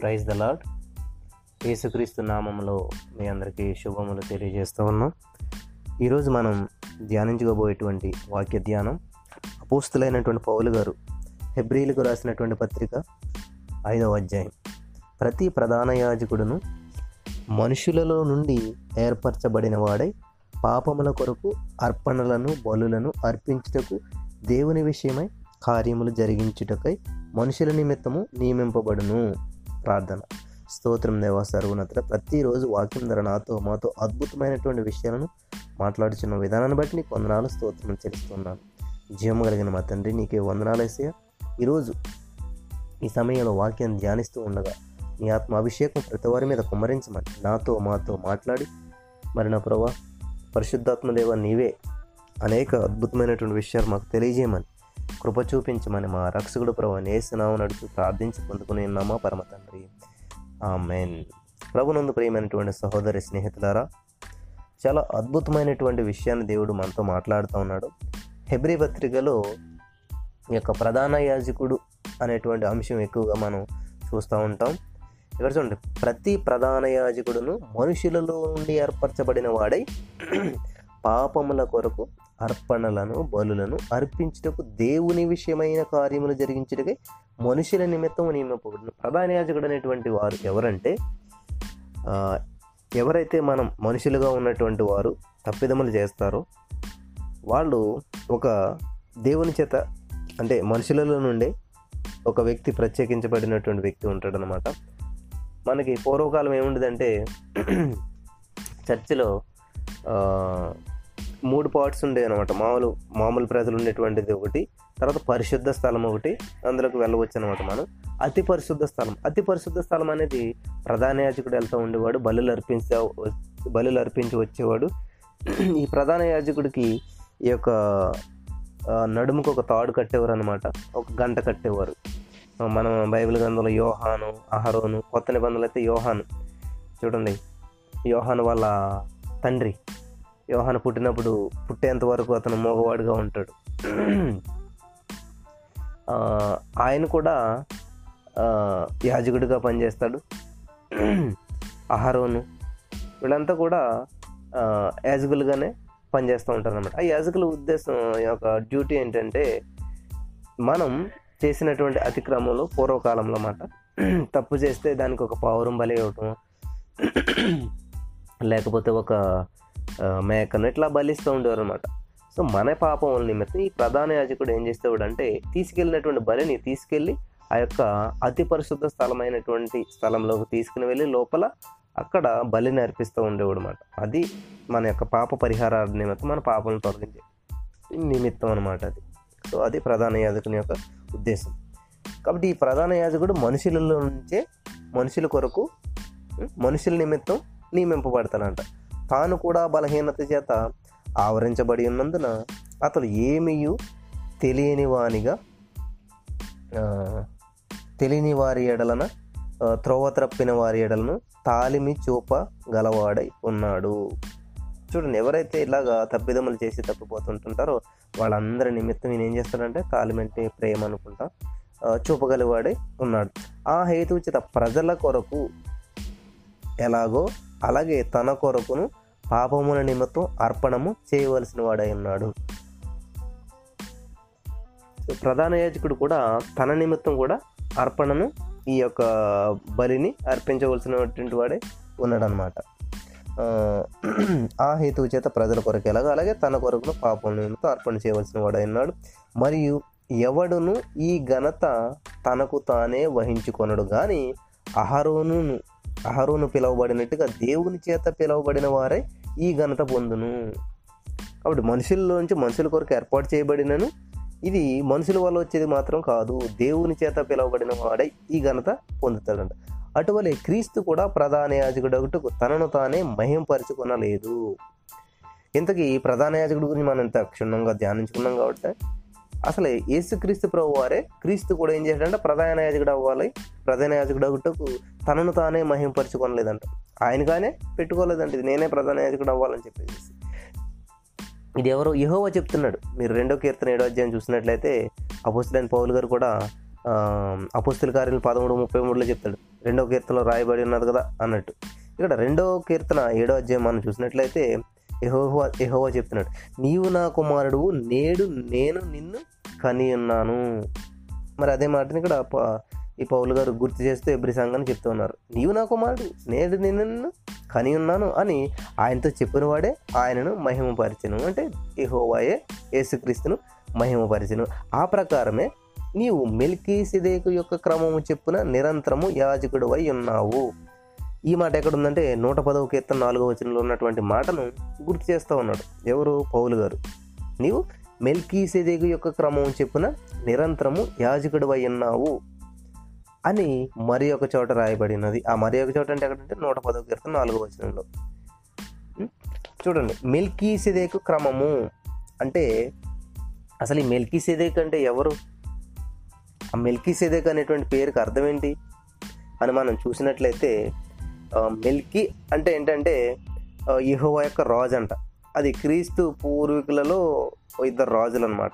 Praise the lord యేసుక్రీస్తు నామంలో మీ అందరికీ శుభములు తెలియజేస్తూ ఉన్నాం. ఈరోజు మనం ధ్యానించుకోబోయేటువంటి వాక్య ధ్యానం అపోస్తులైనటువంటి పౌలు గారు హెబ్రిలకు రాసినటువంటి పత్రిక ఐదవ అధ్యాయం. ప్రతి ప్రధాన యాజకుడును మనుషులలో నుండి ఏర్పరచబడిన వాడై పాపముల కొరకు అర్పణలను బలులను అర్పించుటకు దేవుని విషయమై కార్యములు జరిగించుటకై మనుషుల నిమిత్తము నియమింపబడును. ప్రార్థన. స్తోత్రం దేవా సర్వనతుల ప్రతిరోజు వాక్యం ధర నాతో మాతో అద్భుతమైనటువంటి విషయాలను మాట్లాడుచున్న విధానాన్ని బట్టి నీకు వందనాలు స్తోత్రం చేస్తున్నాను జీవం కలిగిన మా తండ్రి నీకే వందనాలు వేసే ఈరోజు ఈ సమయంలో వాక్యాన్ని ధ్యానిస్తూ ఉండగా నీ ఆత్మ అభిషేకం ప్రతి వారి మీద కుమ్మరించమని నాతో మాతో మాట్లాడి మరి నా ప్రభా పరిశుద్ధాత్మదేవ నీవే అనేక అద్భుతమైనటువంటి విషయాలు మాకు తెలియజేయమని కృప చూపించమని మా రక్షకుడు ప్రభు నేస్తున్నావు నడుచు ప్రార్థించి పొందుకుని ఉన్నామా పరమ తండ్రి? ఆమెన్. ప్రభునందు ప్రియమైనటువంటి సహోదరి స్నేహితులారా చాలా అద్భుతమైనటువంటి విషయాన్ని దేవుడు మనతో మాట్లాడుతూ ఉన్నాడు. హెబ్రి పత్రికలో ఈ యొక్క ప్రధాన యాజకుడు అనేటువంటి అంశం ఎక్కువగా మనం చూస్తూ ఉంటాం. ఇక్కడ చూడండి ప్రతి ప్రధాన యాజకుడును మనుషులలో నుండి ఏర్పరచబడిన వాడై పాపముల కొరకు అర్పణలను బలులను అర్పించుటకు దేవుని విషయమైన కార్యములు జరిగించుటకై మనుషుల నిమిత్తం నియమింపబడిన. ప్రధాన యాజకుడు అనేటువంటి వారు ఎవరంటే ఎవరైతే మనం మనుషులుగా ఉన్నటువంటి వారు తప్పిదములు చేస్తారో వాళ్ళు ఒక దేవుని చేత అంటే మనుషులలో నుండే ఒక వ్యక్తి ప్రత్యేకించబడినటువంటి వ్యక్తి ఉంటాడనమాట మనకి పూర్వకాలం ఏముండదంటే చర్చిలో మూడు పార్ట్స్ ఉండేవి అనమాట మామూలు మామూలు ప్రజలు ఉండేటువంటిది ఒకటి తర్వాత పరిశుద్ధ స్థలం ఒకటి అందులోకి వెళ్ళవచ్చు అనమాట మనం. అతి పరిశుద్ధ స్థలం. అతి పరిశుద్ధ స్థలం అనేది ప్రధాన యాజకుడు వెళ్తూ ఉండేవాడు బలులు అర్పించే బలులు అర్పించి వచ్చేవాడు. ఈ ప్రధాన యాజకుడికి ఈ యొక్క నడుముకు ఒక తాడు కట్టేవారు అనమాట ఒక గంట కట్టేవారు. మనం బైబిల్ గ్రంథంలో యోహాను అహరోను కొత్త నిబంధనలు అయితే యోహాను. చూడండి యోహాను వాళ్ళ తండ్రి. యోహాను పుట్టినప్పుడు పుట్టేంత వరకు అతను మగవాడిగా ఉంటాడు. ఆయన కూడా యాజకుడిగా పనిచేస్తాడు. అహరోను వీళ్ళంతా కూడా యాజకులుగానే పనిచేస్తూ ఉంటారు అనమాట ఆ యాజకుల ఉద్దేశం యొక్క డ్యూటీ ఏంటంటే మనం చేసినటువంటి అతిక్రమంలో పూర్వకాలంలో అన్నమాట తప్పు చేస్తే దానికి ఒక పావురం బలి ఇవ్వటం లేకపోతే ఒక మేకను ఇట్లా బలిస్తూ ఉండేవారు అనమాట సో మన పాపం నిమిత్తం ఈ ప్రధాన యాజకుడు ఏం చేసేవాడు అంటే తీసుకెళ్ళినటువంటి బలిని తీసుకెళ్ళి ఆ యొక్క అతి పరిశుద్ధ స్థలమైనటువంటి స్థలంలోకి తీసుకుని వెళ్ళి లోపల అక్కడ బలిని అర్పిస్తూ ఉండేవాడు అనమాట అది మన యొక్క పాప పరిహార నిమిత్తం మన పాపలను తొలగించే నిమిత్తం అనమాట అది. సో అది ప్రధాన యాజకుని యొక్క ఉద్దేశం. కాబట్టి ఈ ప్రధాన యాజకుడు మనుషులలో నుంచే మనుషుల కొరకు మనుషుల నిమిత్తం నియమింపబడతాడంట. తాను కూడా బలహీనత చేత ఆవరించబడి ఉన్నందున అతడు ఏమీయు తెలియని వానిగా తెలియని వారి ఎడలన త్రోవ త్రప్పిన వారి ఎడలను తాలిమి చూప గలవాడై ఉన్నాడు. చూడండి ఎవరైతే ఇలాగా తప్పిదములు చేసి తప్పిపోతుంటుంటారో వాళ్ళందరి నిమిత్తం ఈయన ఏం చేస్తాడంటే తాలిమంటే ప్రేమ అనుకుంటా చూపగలవాడై ఉన్నాడు. ఆ హేతుచిత ప్రజల కొరకు ఎలాగో అలాగే తన కొరకును పాపముల నిమిత్తం అర్పణము చేయవలసిన వాడై ఉన్నాడు. ప్రధాన యాజకుడు కూడా తన నిమిత్తం కూడా అర్పణను ఈ యొక్క బలిని అర్పించవలసినటువంటి వాడే ఉన్నాడనమాట ఆ, హేతువు చేత ప్రజల కొరకు ఎలాగో అలాగే తన కొరకును పాపం నిమిత్తం అర్పణ చేయవలసిన వాడై ఉన్నాడు. మరియు ఎవడును ఈ ఘనత తనకు తానే వహించుకొనడు కానీ అహరోను అహరోను పిలువబడినట్టుగా దేవుని చేత పిలువబడిన వారే ఈ ఘనత పొందును. కాబట్టి మనుషుల్లోంచి మనుషుల కొరకు ఏర్పాటు చేయబడినను. ఇది మనుషుల వల్ల వచ్చేది మాత్రం కాదు. దేవుని చేత పిలువబడిన వాడే ఈ ఘనత పొందుతాడంట. అటువలే క్రీస్తు కూడా ప్రధాన యాజకుడగుటకు తనను తానే మహింపరచుకొనలేదు. ఇంతకీ ప్రధాన యాజకుడి గురించి మనం ఇంత క్షుణ్ణంగా ధ్యానించుకున్నాం కాబట్టి అసలు యేసుక్రీస్తు ప్రభు వారే క్రీస్తు కూడా ఏం చేశాడంటే? ప్రధాన యాజకుడు అవ్వాలి. ప్రధాన యాజకుడు అగుటకు తనను తానే మహింపరచుకోనలేదంట. ఆయనగానే పెట్టుకోలేదంట. ఇది నేనే ప్రధాన యాజకుడు అవ్వాలని చెప్పేసి. ఇది ఎవరో యహోవా చెప్తున్నాడు. మీరు రెండో కీర్తన ఏడో అధ్యాయం చూసినట్లయితే అపోస్తులైన పౌలు గారు కూడా అపోస్తుల కార్యాలు పదమూడు ముప్పై మూడులో చెప్తాడు. రెండో కీర్తనలో రాయబడి ఉన్నది కదా అన్నట్టు. ఇక్కడ రెండో కీర్తన ఏడో అధ్యాయం మనం చూసినట్లయితే ఎహోవా యెహోవా చెప్తున్నాడు. నీవు నా కుమారుడు నేడు నేను నిన్ను కని ఉన్నాను. మరి అదే మాటని ఇక్కడ ఈ పౌలు గారు గుర్తు చేస్తూ ఎబ్రి సంఘాన్ని చెప్తూ ఉన్నారు. నీవు నా కుమారుడు నేడు నేను నిన్ను కని ఉన్నాను అని ఆయనతో చెప్పిన వాడే ఆయనను మహిమపరిచను. అంటే యెహోవాయే యేసుక్రీస్తును మహిమపరిచను. ఆ ప్రకారమే నీవు మెల్కీ సిదేకు యొక్క క్రమము చెప్పున నిరంతరము యాజకుడు అయి ఉన్నావు. ఈ మాట ఎక్కడుందంటే నూట పదవ కీర్తన నాలుగవ వచనంలో ఉన్నటువంటి మాటను గుర్తు చేస్తూ ఉన్నాడు. ఎవరు? పౌలు గారు. నీవు మెల్కీసెదేగు యొక్క క్రమం చెప్పున నిరంతరము యాజకుడు అయి ఉన్నావు అని మరి ఒక చోట రాయబడినది ఆ మరి ఒక చోట అంటే ఎక్కడంటే నూట పదవ కీర్తన నాలుగవ వచనంలో. చూడండి. మెల్కీసెదేకు క్రమము అంటే అసలు ఈ మెల్కీసేదేక్ అంటే ఎవరు? ఆ మెల్కీసేదేక్ అనేటువంటి పేరుకి అర్థం ఏంటి? అని మనం చూసినట్లయితే మిల్కీ అంటే ఏంటంటే యహోవా యొక్క రాజు అంట అది క్రీస్తు పూర్వీకులలో ఇద్దరు రాజులు అనమాట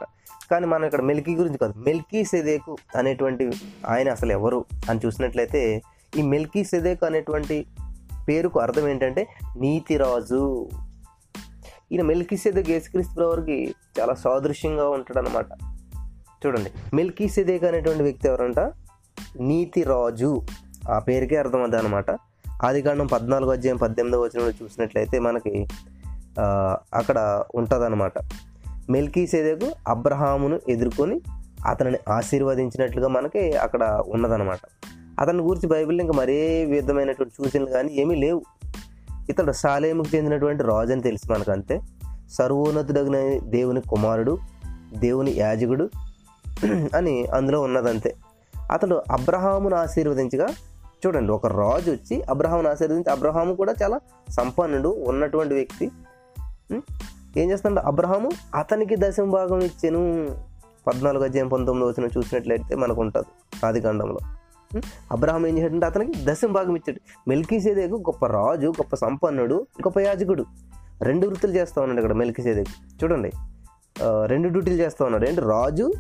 కానీ మనం ఇక్కడ మెల్కీ గురించి కాదు. మెల్కీ సెదేకు అనేటువంటి ఆయన అసలు ఎవరు అని చూసినట్లయితే ఈ మెల్కీ సెదేకు అనేటువంటి పేరుకు అర్థం ఏంటంటే నీతిరాజు ఈయన మెల్కీ సెదేక్ యేసుక్రీస్తు ప్రవర్కి చాలా సాదృశ్యంగా ఉంటాడనమాట చూడండి. మెల్కీ సెదేక్ అనేటువంటి వ్యక్తి ఎవరంట? నీతిరాజు ఆ పేరుకే అర్థం అదే అనమాట ఆదికాండం పద్నాలుగు అధ్యాయం పద్దెనిమిదవ వచనంలో చూసినట్లయితే మనకి అక్కడ ఉంటుందన్నమాట. మెల్కీ సేదకు అబ్రహామును ఎదుర్కొని అతనిని ఆశీర్వదించినట్లుగా మనకి అక్కడ ఉన్నదనమాట అతని గురించి బైబిల్ ఇంకా మరే విధమైనటువంటి సూచనలు కానీ ఏమీ లేవు. ఇతడు సాలేముకు చెందినటువంటి రాజు అని తెలుసు మనకు అంతే సర్వోన్నతుడగిన దేవుని కుమారుడు దేవుని యాజకుడు అని అందులో ఉన్నదంతే. అతడు అబ్రహామును ఆశీర్వదించగా చూడండి ఒక రాజు వచ్చి అబ్రహాంను ఆశీర్వదించి అబ్రహాము కూడా చాలా సంపన్నుడు ఉన్నటువంటి వ్యక్తి. ఏం చేస్తాడు? అబ్రహాము అతనికి దశమ భాగం ఇచ్చాను. పద్నాలుగు అధ్యాయం పంతొమ్మిది వచ్చిన చూసినట్లయితే మనకు ఉంటుంది ఆదికాండంలో అబ్రహాం ఏం చేశాడంటే అతనికి దశమ భాగం ఇచ్చాడు. మెల్కిసేదేకు గొప్ప రాజు గొప్ప సంపన్నుడు గొప్ప యాజకుడు. రెండు వృత్తులు చేస్తా ఉన్నాడు ఇక్కడ మెల్కీసేదేకు. చూడండి రెండు డ్యూటీలు చేస్తూ ఉన్నాడు. ఏంటి? Raju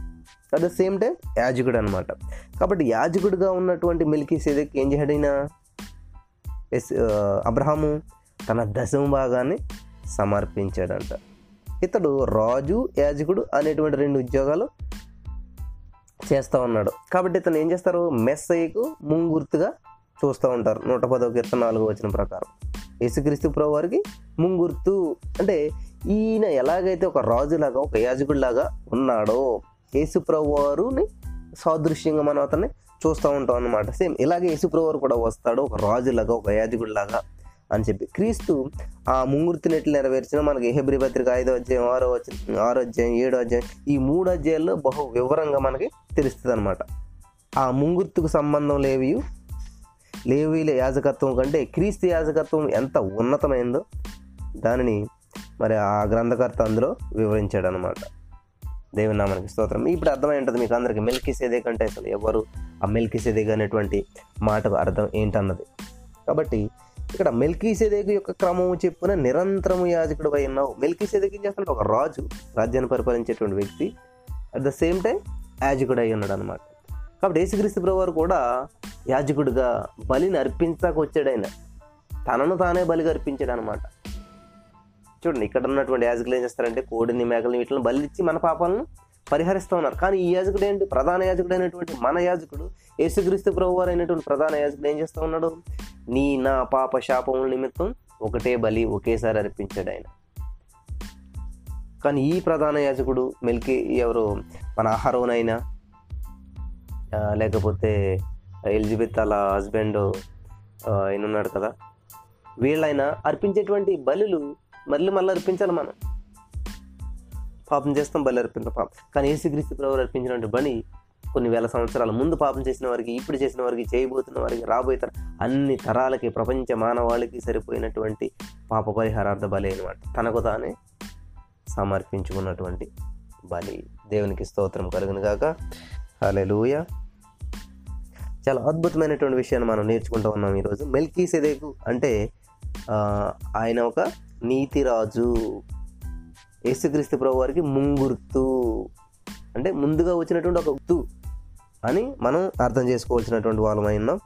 at the same time యాజకుడు అనమాట కాబట్టి యాజకుడిగా ఉన్నటువంటి మిల్కీ సేదక్ ఏం చేయడైనా ఎస్ అబ్రహాము తన దశమ భాగాన్ని సమర్పించాడంట. ఇతడు రాజు యాజకుడు అనేటువంటి రెండు ఉద్యోగాలు చేస్తూ ఉన్నాడు. కాబట్టి ఇతను ఏం చేస్తారు? మెస్సయ్యకు ముంగుర్తుగా చూస్తూ ఉంటారు. నూట పదవ కీర్తన నాలుగు వచ్చిన ప్రకారం. యేసుక్రీస్తు ప్రభు వారికి ముంగుర్తు అంటే ఈయన ఎలాగైతే ఒక రాజులాగా ఒక యాజకుడిలాగా ఉన్నాడో యేసుప్రభు వారుని సాదృశ్యంగా మనం అతన్ని చూస్తూ ఉంటాం అనమాట సేమ్ ఇలాగే యేసుప్రభు వారు కూడా వస్తాడు ఒక రాజులాగా ఒక యాజకుడిలాగా అని చెప్పి. క్రీస్తు ఆ ముంగుర్తిని ఎట్లు నెరవేర్చిన మనకి హెబ్రి పత్రిక ఐదో అధ్యాయం ఆరో అధ్యాయం ఆరో అధ్యాయం ఏడో అధ్యాయం ఈ మూడు అధ్యాయాల్లో బహు వివరంగా మనకి తెలుస్తుంది అనమాట ఆ ముంగుర్తుకు సంబంధం లేవి లేవీల యాజకత్వం కంటే క్రీస్తు యాజకత్వం ఎంత ఉన్నతమైందో దానిని మరి ఆ గ్రంథకర్త అందులో వివరించాడు అనమాట దేవుని నామానికి స్తోత్రం. ఇప్పుడు అర్థమై ఉంటుంది మీకు అందరికి మిల్కీ సేదే కంటే అసలు ఎవరు ఆ మిల్కీ అనేటువంటి మాటకు అర్థం ఏంటన్నది. కాబట్టి ఇక్కడ మెల్కీ యొక్క క్రమము చెప్పున నిరంతరము యాజకుడు అయి ఉన్నావు. మెల్కీ సెదేకి ఏం చేస్తున్నాడు ఒక రాజు రాజ్యాన్ని పరిపాలించేటువంటి వ్యక్తి అట్ ద సేమ్ టైం యాజకుడు అయి ఉన్నాడు అనమాట కాబట్టి యేసుక్రీస్తు ప్రభు కూడా యాజకుడిగా బలిని అర్పించడానికి వచ్చాడు ఆయన. తనను తానే బలిగా అర్పించాడు అనమాట చూడండి ఇక్కడ ఉన్నటువంటి యాజకులు ఏం చేస్తారంటే కోడిని మేకలని వీటిని బలి ఇచ్చి మన పాపాలను పరిహరిస్తూ ఉన్నారు. కానీ ఈ యాజకుడు ఏంటి ప్రధాన యాజకుడు అయినటువంటి మన యాజకుడు యేసుక్రీస్తు ప్రభు వారు అయినటువంటి ప్రధాన యాజకుడు ఏం చేస్తూ ఉన్నాడు? నీ నా పాప శాపముల నిమిత్తం ఒకటే బలి ఒకేసారి అర్పించాడు ఆయన. కానీ ఈ ప్రధాన యాజకుడు మెల్కి ఎవరు? మన ఆహారోనైనా లేకపోతే ఎలిజబెత్ అలా హస్బెండ్ ఆయన ఉన్నాడు కదా. వీళ్ళైనా అర్పించేటువంటి బలులు మళ్ళీ మళ్ళీ అర్పించాలి మనం. పాపం చేస్తాం బలి అర్పించాం పాపం. కానీ ఏసుక్రీస్తు ప్రభు అర్పించినటువంటి బలి కొన్ని వేల సంవత్సరాల ముందు పాపం చేసిన వారికి ఇప్పుడు చేసిన వారికి చేయబోతున్న వారికి రాబోయే తర అన్ని తరాలకి ప్రపంచ మానవాళికి సరిపోయినటువంటి పాప పరిహారార్థ బలి అనమాట తనకు తానే సమర్పించుకున్నటువంటి బలి. దేవునికి స్తోత్రం కలుగును గాక. హల్లెలూయా. చాలా అద్భుతమైనటువంటి విషయాన్ని మనం నేర్చుకుంటూ ఉన్నాం ఈరోజు. మెల్కీ సెదేకు అంటే ఆయన ఒక నీతిరాజు యేసుక్రీస్తు ప్రభు వారికి ముంగుర్తు. అంటే ముందుగా వచ్చినటువంటి ఒక గుర్తు అని మనం అర్థం చేసుకోవాల్సినటువంటి వాళ్ళమై ఉన్నాం.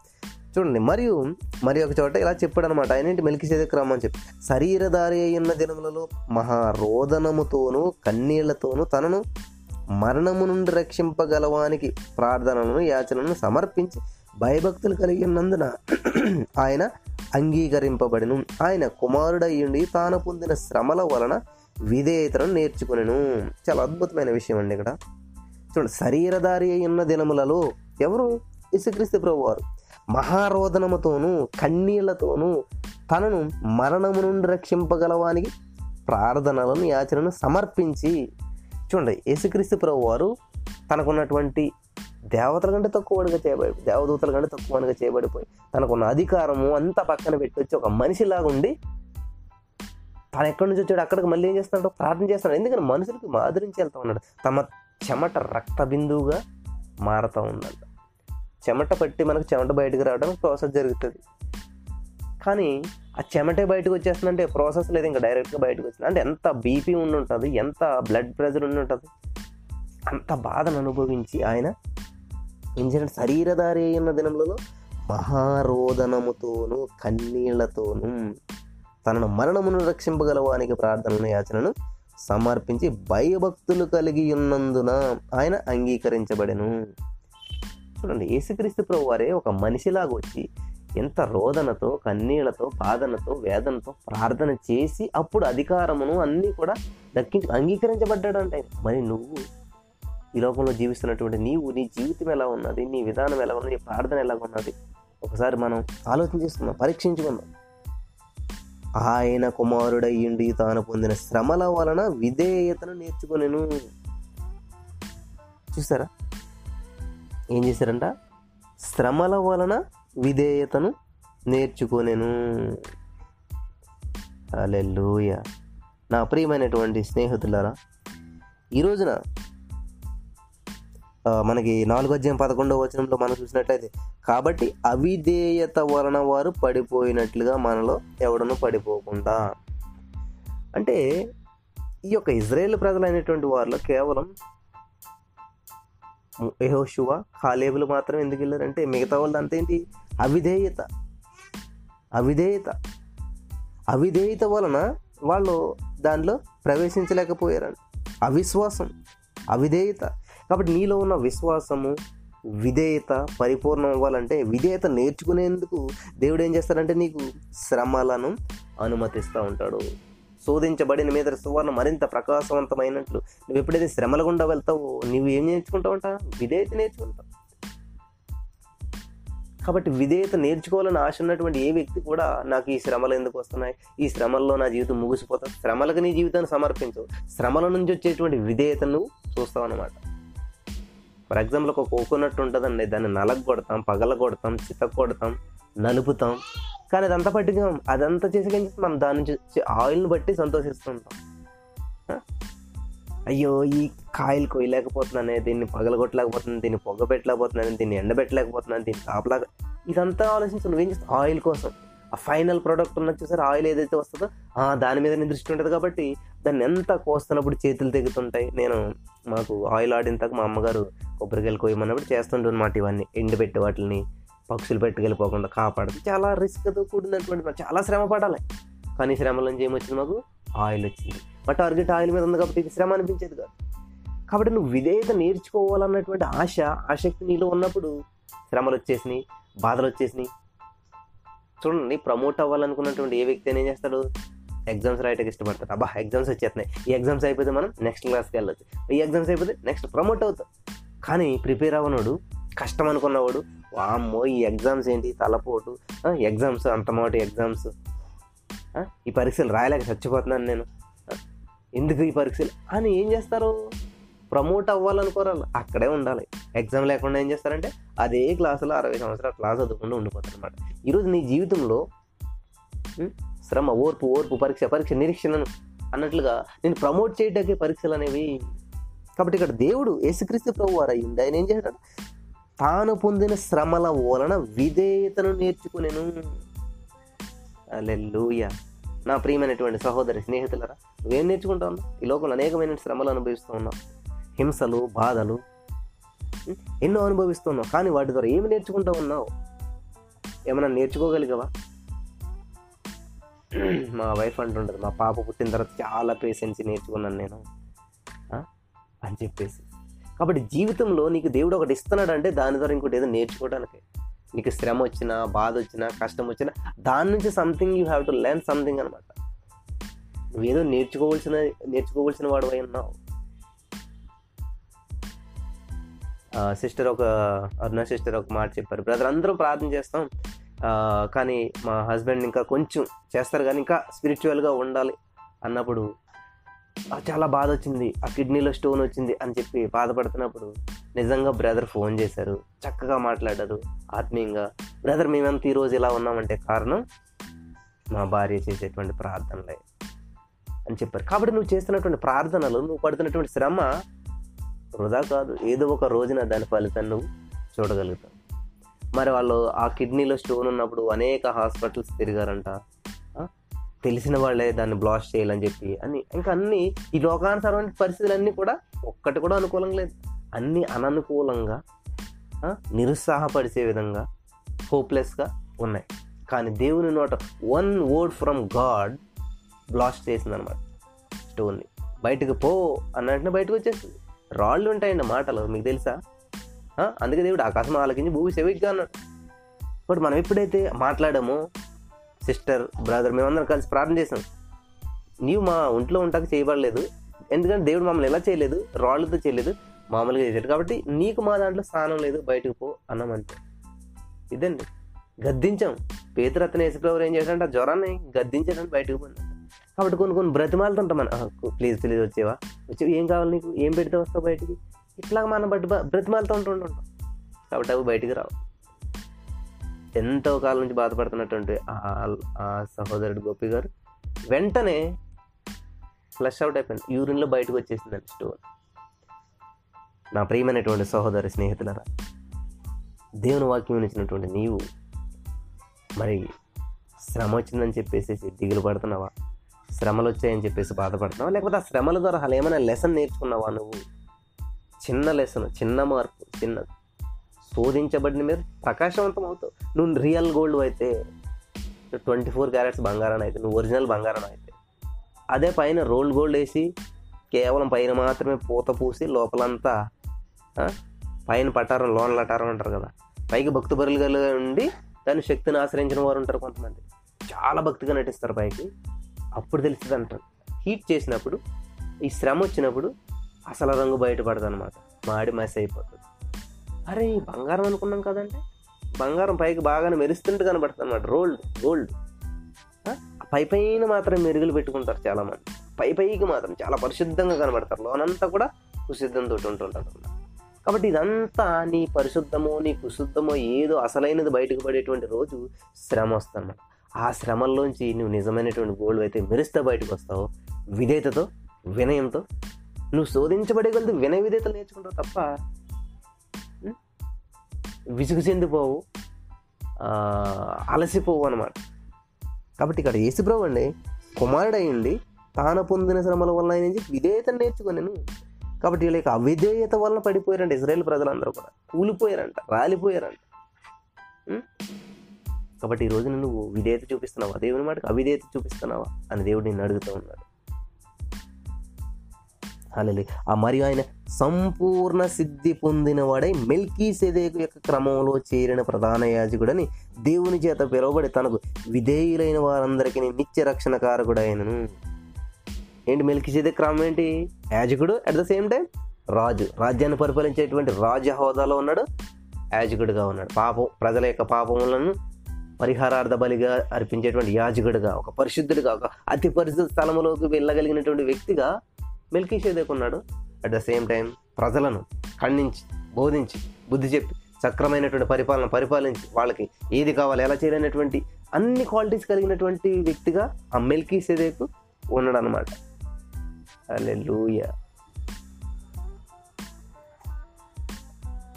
చూడండి మరియు మరి ఒక చోట ఇలా చెప్పాడు అనమాట ఆయన ఏంటి? మెలికి అని చెప్పి శరీరధారి అయిన దినములలో మహారోదనముతోనూ కన్నీళ్ళతోనూ తనను మరణము నుండి రక్షింపగలవానికి ప్రార్థనలను యాచనలను సమర్పించి భయభక్తులు కలిగి ఉన్నందున ఆయన అంగీకరింపబడిను. ఆయన కుమారుడయ్యుండి తాను పొందిన శ్రమల వలన విధేయతను నేర్చుకునేను. చాలా అద్భుతమైన విషయం అండి ఇక్కడ. చూడండి శరీరధారి అయి ఉన్న దినములలో ఎవరు? యేసుక్రీస్తు ప్రభు వారు మహారోదనముతోనూ కన్నీళ్ళతోనూ తనను మరణము నుండి రక్షింపగలవానికి ప్రార్థనలను యాచనను సమర్పించి చూడండి యేసుక్రీస్తు ప్రభు వారు తనకున్నటువంటి దేవతల కంటే తక్కువగా చేయబడి దేవదూతల కంటే తక్కువగా చేయబడిపోయి తనకున్న అధికారము అంతా పక్కన పెట్టి వచ్చి ఒక మనిషిలాగా ఉండి తను ఎక్కడి నుంచి వచ్చాడు అక్కడికి మళ్ళీ ఏం చేస్తున్నాడు ప్రార్థన చేస్తున్నాడు. ఎందుకంటే మనుషులకి మాదిరించి వెళ్తా ఉన్నాడు. తమ చెమట రక్త బిందువుగా మారుతూ ఉందంట. చెమట పట్టి మనకు చెమట బయటకు రావడానికి ప్రాసెస్ జరుగుతుంది. కానీ ఆ చెమటే బయటకు వచ్చేస్తుందంటే ప్రాసెస్ లేదు. ఇంకా డైరెక్ట్గా బయటకు వచ్చింది. అంటే ఎంత బీపీ ఉండి ఉంటుంది ఎంత బ్లడ్ ప్రెషర్ ఉండి ఉంటుంది అంత బాధను అనుభవించి ఆయన ఎందుకంటే శరీరధారి అయిన దినములలో మహారోదనముతోనూ కన్నీళ్ళతోనూ తనను మరణమును రక్షింపగలవానికి ప్రార్థనను యాచనను సమర్పించి భయభక్తులు కలిగి ఉన్నందున ఆయన అంగీకరించబడెను. చూడండి యేసుక్రీస్తు ప్రభు వారే ఒక మనిషిలాగా వచ్చి ఎంత రోదనతో కన్నీళ్ళతో బాధనతో వేదనతో ప్రార్థన చేసి అప్పుడు అధికారమును అన్నీ కూడా దక్కి అంగీకరించబడ్డాడు అంటే మరి నువ్వు ఈ లోకంలో జీవిస్తున్నటువంటి నీవు నీ జీవితం ఎలా ఉన్నది నీ విధానం ఎలా ఉన్నది నీ ప్రార్థన ఎలా ఉన్నది ఒకసారి మనం ఆలోచన చేసుకుందాం పరీక్షించుకుందాం. ఆయన కుమారుడయ్యుండి తాను పొందిన శ్రమల వలన విధేయతను నేర్చుకునేను. చూసారా ఏం చేశారంట? శ్రమల వలన విధేయతను నేర్చుకొనేను. అలెలుయ నా ప్రియమైనటువంటి స్నేహితులారా ఈ రోజున మనకి నాలుగో అధ్యాయం పదకొండవ వచనంలో మనం చూసినట్లయితే కాబట్టి అవిధేయత వలన వారు పడిపోయినట్లుగా మనలో ఎవడను పడిపోకుండా. అంటే ఈ యొక్క ఇజ్రాయేల్ ప్రజలైనటువంటి వారిలో కేవలం యెహోషువ కాలేబులు మాత్రం ఎందుకు వెళ్ళారంటే మిగతా వాళ్ళు అంతేంటి అవిధేయత. అవిధేయత. అవిధేయత వలన వాళ్ళు దానిలో ప్రవేశించలేకపోయారండి. అవిశ్వాసం. అవిధేయత. కాబట్టి నీలో ఉన్న విశ్వాసము విధేయత పరిపూర్ణం అవ్వాలంటే విధేయత నేర్చుకునేందుకు దేవుడు ఏం చేస్తాడంటే నీకు శ్రమలను అనుమతిస్తూ ఉంటాడు. శోధించబడిన మీద సువర్ణ మరింత ప్రకాశవంతమైనట్లు నువ్వు ఎప్పుడైతే శ్రమల గుండా వెళ్తావో నువ్వు ఏం నేర్చుకుంటావంట విధేయత నేర్చుకుంటావు. కాబట్టి విధేయత నేర్చుకోవాలని ఆశ ఉన్నటువంటి ఏ వ్యక్తి కూడా నాకు ఈ శ్రమలు ఎందుకు వస్తున్నాయి? ఈ శ్రమల్లో నా జీవితం ముగిసిపోతా శ్రమలకు నీ జీవితాన్ని సమర్పించవు శ్రమల నుంచి వచ్చేటువంటి విధేయతను చూస్తావు అనమాట ఫర్ ఎగ్జాంపుల్ ఒక కోకోనట్ ఉంటుందండి దాన్ని నలగ కొడతాం పగల కొడతాం చిత కొడతాం నలుపుతాం. కానీ అదంతా పట్టుకున్నాం అదంతా చేసి మనం దాని నుంచి ఆయిల్ని బట్టి సంతోషిస్తుంటాం. అయ్యో ఈ కాయలు కొయ్యలేకపోతున్నానే దీన్ని పగలగొట్టలేకపోతున్నాను దీన్ని పొగ పెట్టలేకపోతున్నాను దీన్ని ఎండబెట్టలేకపోతున్నాను దీన్ని కాపలా ఇదంతా ఆలోచించి నువ్వేం చేస్తావు? ఆయిల్ కోసం. ఆ ఫైనల్ ప్రోడక్ట్ ఉన్నది చూసారు? ఆయిల్ ఏదైతే వస్తుందో ఆ దాని మీద దృష్టి ఉంటుంది కాబట్టి దాన్ని ఎంత కోస్తున్నప్పుడు చేతులు తెగుతుంటాయి? నేను మాకు ఆయిల్ ఆడిన మా అమ్మగారు కొబ్బరికాయలు కోయమన్నప్పుడు చేస్తుంటాను అనమాట ఇవన్నీ. ఎండబెట్టి వాటిని పక్షులు పెట్టుకెళ్ళిపోకుండా కాపాడదు చాలా రిస్క్తో కూడినటువంటి పని. చాలా శ్రమ పడాలి. కానీ శ్రమల నుంచి ఏమొచ్చింది మాకు ఆయిల్ వచ్చింది. మా టార్గెట్ ఆయిల్ మీద ఉంది కాబట్టి ఇది శ్రమ అనిపించేది కాదు. కాబట్టి నువ్వు విధేయత నేర్చుకోవాలన్నటువంటి ఆశ ఆసక్తి నీలో ఉన్నప్పుడు శ్రమలు వచ్చేసినాయి బాధలు వచ్చేసినాయి చూడండి ప్రమోట్ అవ్వాలనుకున్నటువంటి ఏ వ్యక్తి ఏం చేస్తాడు? ఎగ్జామ్స్ రాయటకి ఇష్టపడతాడు. అబ్బా ఎగ్జామ్స్ వచ్చేస్తున్నాయి. ఈ ఎగ్జామ్స్ అయిపోతే మనం నెక్స్ట్ క్లాస్కి వెళ్ళొచ్చు. ఈ ఎగ్జామ్స్ అయిపోతే నెక్స్ట్ ప్రమోట్ అవుతాం. కానీ ప్రిపేర్ అవ్వనోడు కష్టం అనుకున్నవాడు వామ్మో ఈ ఎగ్జామ్స్ ఏంటి? తలపోటు. ఎగ్జామ్స్ అంతమాటి ఎగ్జామ్స్ ఈ పరీక్షలు రాయలేక చచ్చిపోతున్నాను నేను. ఎందుకు ఈ పరీక్షలు? అని ఏం చేస్తారు? ప్రమోట్ అవ్వాలనుకోరు? అక్కడే ఉండాలి. ఎగ్జామ్ లేకుండా ఏం చేస్తారంటే అదే క్లాసులో అరవై సంవత్సరాలు క్లాస్ చదువుకుండా ఉండిపోతారు అనమాట ఈరోజు నీ జీవితంలో శ్రమ ఓర్పు ఓర్పు పరీక్ష పరీక్ష నిరీక్షణను అన్నట్లుగా నేను ప్రమోట్ చేయడానికి పరీక్షలు అనేవి కాబట్టి ఇక్కడ దేవుడు యేసుక్రీస్తు ప్రభు వారు అయ్యింది. ఆయన ఏం చేశాడు? తాను పొందిన శ్రమల వలన విధేయతను నేర్చుకునేను. లూయ నా ప్రియమైనటువంటి సహోదరి స్నేహితులరా నువ్వేం నేర్చుకుంటా ఉన్నావు ఈ లోకంలో అనేకమైన శ్రమలు అనుభవిస్తూ ఉన్నావు. హింసలు బాధలు ఎన్నో అనుభవిస్తున్నావు. కానీ వాటి ద్వారా ఏమి నేర్చుకుంటూ ఉన్నావు? ఏమైనా నేర్చుకోగలిగావా? మా వైఫ్ అంటుంటుంది మా పాప పుట్టిన తర్వాత చాలా పేషెన్స్ నేర్చుకున్నాను నేను. అని చెప్పేసి. కాబట్టి జీవితంలో నీకు దేవుడు ఒకటి ఇస్తున్నాడు అంటే దాని ద్వారా ఇంకోటి ఏదో నేర్చుకోవడానికి నీకు శ్రమ వచ్చినా బాధ వచ్చినా కష్టం వచ్చినా దాని నుంచి something you have to learn something అనమాట నువ్వేదో నేర్చుకోవాల్సిన నేర్చుకోవాల్సిన వాడు అయి ఉన్నావు. సిస్టర్ ఒక అరుణ సిస్టర్ ఒక మాట చెప్పారు. బ్రదర్ అందరూ ప్రార్థన చేస్తాం. కానీ మా హస్బెండ్ ఇంకా కొంచెం చేస్తారు కానీ ఇంకా స్పిరిచువల్గా ఉండాలి అన్నప్పుడు చాలా బాధ వచ్చింది. ఆ కిడ్నీలో స్టోన్ వచ్చింది అని చెప్పి బాధపడుతున్నప్పుడు నిజంగా బ్రదర్ ఫోన్ చేశారు. చక్కగా మాట్లాడారు ఆత్మీయంగా. బ్రదర్ మేమెంత ఈరోజు ఇలా ఉన్నామంటే కారణం? మా భార్య చేసేటువంటి ప్రార్థనలే అని చెప్పారు. కాబట్టి నువ్వు చేస్తున్నటువంటి ప్రార్థనలు నువ్వు పడుతున్నటువంటి శ్రమ వృధా కాదు. ఏదో ఒక రోజున దాని ఫలితాన్ని నువ్వు చూడగలుగుతావు. మరి వాళ్ళు ఆ కిడ్నీలో స్టోన్ ఉన్నప్పుడు అనేక హాస్పిటల్స్ తిరిగారంట. తెలిసిన వాళ్ళే దాన్ని బ్లాస్ట్ చేయాలని చెప్పి అని. ఇంకా అన్ని ఈ లోకానుసారమైన పరిస్థితులన్నీ కూడా ఒక్కటి కూడా అనుకూలంగా లేదు. అన్నీ అననుకూలంగా నిరుత్సాహపరిచే విధంగా హోప్లెస్గా ఉన్నాయి. కానీ దేవుని నోట one word from God blast చేసిందనమాట స్టోన్ని. బయటకు పో అన్నట్టు బయటకు వచ్చేస్తుంది రాళ్ళు ఉంటాయండి మాటలు మీకు తెలుసా? అందుకే దేవుడు ఆకాశం ఆలకించి భూమి సెవిగ్గా అన్నాడు. బట్ మనం ఎప్పుడైతే మాట్లాడామో సిస్టర్ బ్రదర్ మేమందరం కలిసి ప్రార్థన చేసాం నీవు మా ఒంట్లో ఉంటాక చేయబడలేదు. ఎందుకంటే దేవుడు మమ్మల్ని ఎలా చేయలేదు? రాళ్ళతో చేయలేదు. మామూలుగా చేశాడు కాబట్టి నీకు మా దాంట్లో స్థానం లేదు బయటకు పో అన్నామంటే. ఇదండి. గద్దించాం. పేతురత్న యేసుప్రభు ఏం చేశాడంటే? ఆ జ్వరాన్ని గద్దించాడని బయటకు పోయింది కాబట్టి కొన్ని కొన్ని బ్రతిమాలతుంటాం మనం. ప్లీజ్ ప్లీజ్ వచ్చేవా? వచ్చి ఏం కావాలి నీకు? ఏం పెడితే వస్తావు బయటికి? ఇట్లా మనం బట్టి బ్రతిమాలతో ఉంటుంటాం కాబట్టి అవి బయటికి రావు. ఎంతో కాలం నుంచి బాధపడుతున్నటువంటి ఆ- ఆ సహోదరుడు గోపి గారు వెంటనే ఫ్లష్ అవుట్ అయిపోయింది. యూరిన్లో బయటకు వచ్చేసిందండి స్టోన్ నా ప్రియమైనటువంటి సహోదరి స్నేహితులరా దేవుని వాక్యం ఇచ్చినటువంటి నీవు మరి శ్రమ వచ్చిందని చెప్పేసి దిగులు పడుతున్నావా? శ్రమలు వచ్చాయని చెప్పేసి బాధపడుతున్నావా? లేకపోతే ఆ శ్రమల ద్వారా అసలు ఏమైనా లెసన్ నేర్చుకున్నావా నువ్వు? చిన్న లెసన్ చిన్న మార్పు చిన్న శోధించబడిన మీద ప్రకాశవంతం అవుతావు. నువ్వు రియల్ గోల్డ్ అయితే ట్వంటీ ఫోర్ క్యారెట్స్ బంగారం అయితే నువ్వు ఒరిజినల్ బంగారం అయితే అదే పైన రోల్డ్ గోల్డ్ వేసి కేవలం పైన మాత్రమే పూత పూసి లోపలంతా పైన పటారం లోన్ లటారం అంటారు కదా పైకి భక్తి బరులుగా ఉండి దాని శక్తిని ఆశ్రయించిన వారు ఉంటారు కొంతమంది. చాలా భక్తిగా నటిస్తారు పైకి. అప్పుడు తెలుస్తుంది అంటారు హీట్ చేసినప్పుడు ఈ శ్రమ వచ్చినప్పుడు అసలు రంగు బయటపడదు అనమాట మాడి మసి అయిపోతుంది. అరే ఈ బంగారం అనుకున్నాం కదంటే బంగారం పైకి బాగానే మెరుస్తుంటే కనబడుతుంది అనమాట రోల్డ్ గోల్డ్. పై పైన మాత్రం మెరుగులు పెట్టుకుంటారు చాలామంది. పై పైకి మాత్రం చాలా పరిశుద్ధంగా కనబడతారు. లోనంతా కూడా కుసిద్ధంతో ఉంటుంటారు కాబట్టి ఇదంతా నీ పరిశుద్ధమో నీ కుశుద్ధమో ఏదో అసలైనది బయటకు పడేటువంటి రోజు శ్రమ వస్తుంది ఆ శ్రమల్లోంచి నువ్వు నిజమైనటువంటి గోల్డ్ అయితే మెరుస్తే బయటకు వస్తావు. విధేయతతో వినయంతో. నువ్వు శోధించబడే కొద్ది వినయ విధేయతలు నేర్చుకుంటావు తప్ప విసుగు చెందిపోవు అలసిపోవు అనమాట కాబట్టి ఇక్కడ యేసుప్రభు అండి కుమారుడయ్యండి తాను పొందిన శ్రమల వల్ల ఆయన విధేయతను విధేయత నేర్చుకున్నాను కాబట్టి వీళ్ళ అవిధేయత వలన పడిపోయారంట ఇజ్రాయేల్ ప్రజలందరూ కూడా. కూలిపోయారంట రాలిపోయారంట. కాబట్టి ఈ రోజున నువ్వు విధేయత చూపిస్తున్నావా? దేవుని మాటకు అవిధేయత చూపిస్తున్నావా? అని దేవుడు నిన్ను అడుగుతూ ఉన్నాడు. అలలి ఆ మరియు ఆయన సంపూర్ణ సిద్ధి పొందినవాడై మెల్కీ సెదేకు యొక్క క్రమంలో చేరిన ప్రధాన యాజకుడని దేవుని చేత పిలువబడి తనకు విధేయులైన వారందరికీ నిత్య రక్షణ కారకుడైనను ఏంటి మెల్కీ చేదే క్రమం ఏంటి? యాజకుడు అట్ ద సేమ్ టైం రాజు. రాజ్యాన్ని పరిపాలించేటువంటి రాజ హోదాలో ఉన్నాడు యాజకుడిగా ఉన్నాడు. పాపం ప్రజల యొక్క పాపములను పరిహారార్థ బలిగా అర్పించేటువంటి యాజకుడిగా ఒక పరిశుద్ధుడిగా ఒక అతి పరిశుద్ధ స్థలములోకి వెళ్ళగలిగినటువంటి వ్యక్తిగా మెల్కీ ఉన్నాడు. అట్ ద సేమ్ టైం ప్రజలను ఖండించి బోధించి బుద్ధి చెప్పి సక్రమైనటువంటి పరిపాలన పరిపాలించి వాళ్ళకి ఏది కావాలి ఎలా చేయాలనేటువంటి అన్ని క్వాలిటీస్ కలిగినటువంటి వ్యక్తిగా ఆ మెల్కీ సేదేకు ఉన్నాడు అనమాట లూయ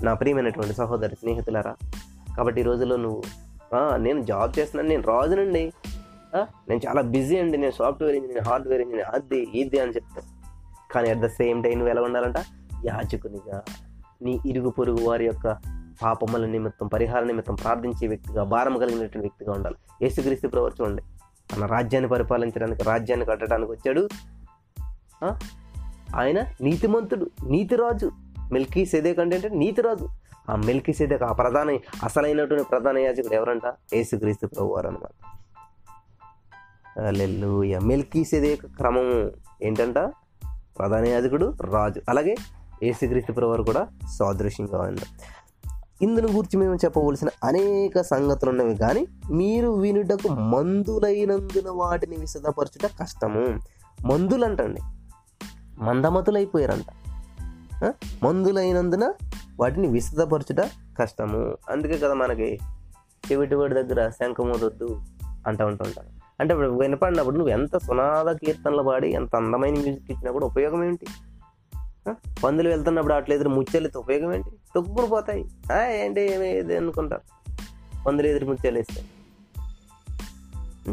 నా ప్రియమైనటువంటి సహోదరి స్నేహితులారా కాబట్టి ఈ రోజుల్లో నువ్వు నేను జాబ్ చేస్తున్నాను నేను రాజునండి. నేను చాలా బిజీ అండి నేను సాఫ్ట్వేర్ ఇంజనీర్ హార్డ్వేర్ ఇంజనీర్ అది ఇది అని చెప్తాను. కానీ అట్ ద సేమ్ టైం నువ్వు ఎలా ఉండాలంట? యాచకునిగా నీ ఇరుగు పొరుగు వారి యొక్క పాపముల నిమిత్తం పరిహార నిమిత్తం ప్రార్థించే వ్యక్తిగా భారం కలిగినటువంటి వ్యక్తిగా ఉండాలి. యేసుక్రీస్తు ప్రభు చూడండి. తన రాజ్యాన్ని పరిపాలించడానికి రాజ్యాన్ని కట్టడానికి వచ్చాడు. ఆయన నీతిమంతుడు నీతిరాజు. మిల్కీ సెదేక్ అంటే నీతిరాజు. ఆ మెల్కి సెదేక్ ఆ ప్రధాన అసలైనటువంటి ప్రధాన యాజకుడు ఎవరంట? యేసుక్రీస్తు ప్రభు వారు అనమాట లెల్లుయ మెల్కి సేదక క్రమము ఏంటంట? ప్రధాన యాజకుడు రాజు. అలాగే యేసుక్రీస్తు ప్రభు వారు కూడా సాదృశ్యంగా ఉంది ఇందును గురించి మేము చెప్పవలసిన అనేక సంగతులు ఉన్నవి కానీ మీరు వినుటకు మందులైనందున వాటిని విశదపరచుట కష్టము. మందులు అంటండి మందమతులైపోయారంట మందులైనందున వాటిని విస్తృతపరచుట కష్టము. అందుకే కదా మనకి చెవిటివాడి దగ్గర శంఖమోదొద్దు అంటూ ఉంటుంటారు అంటే ఇప్పుడు వినపడినప్పుడు నువ్వు ఎంత సునాద కీర్తనలు పాడి ఎంత అందమైన మ్యూజిక్ ఇచ్చినప్పుడు ఉపయోగం ఏంటి? పందులు వెళ్తున్నప్పుడు అట్లా ఎదురు ముచ్చెలితే ఉపయోగం ఏంటి? తొక్కుని పోతాయి. ఏంటి ఏమి అనుకుంటారు? పందులు ఎదురు ముచ్చెలు వేస్తాయి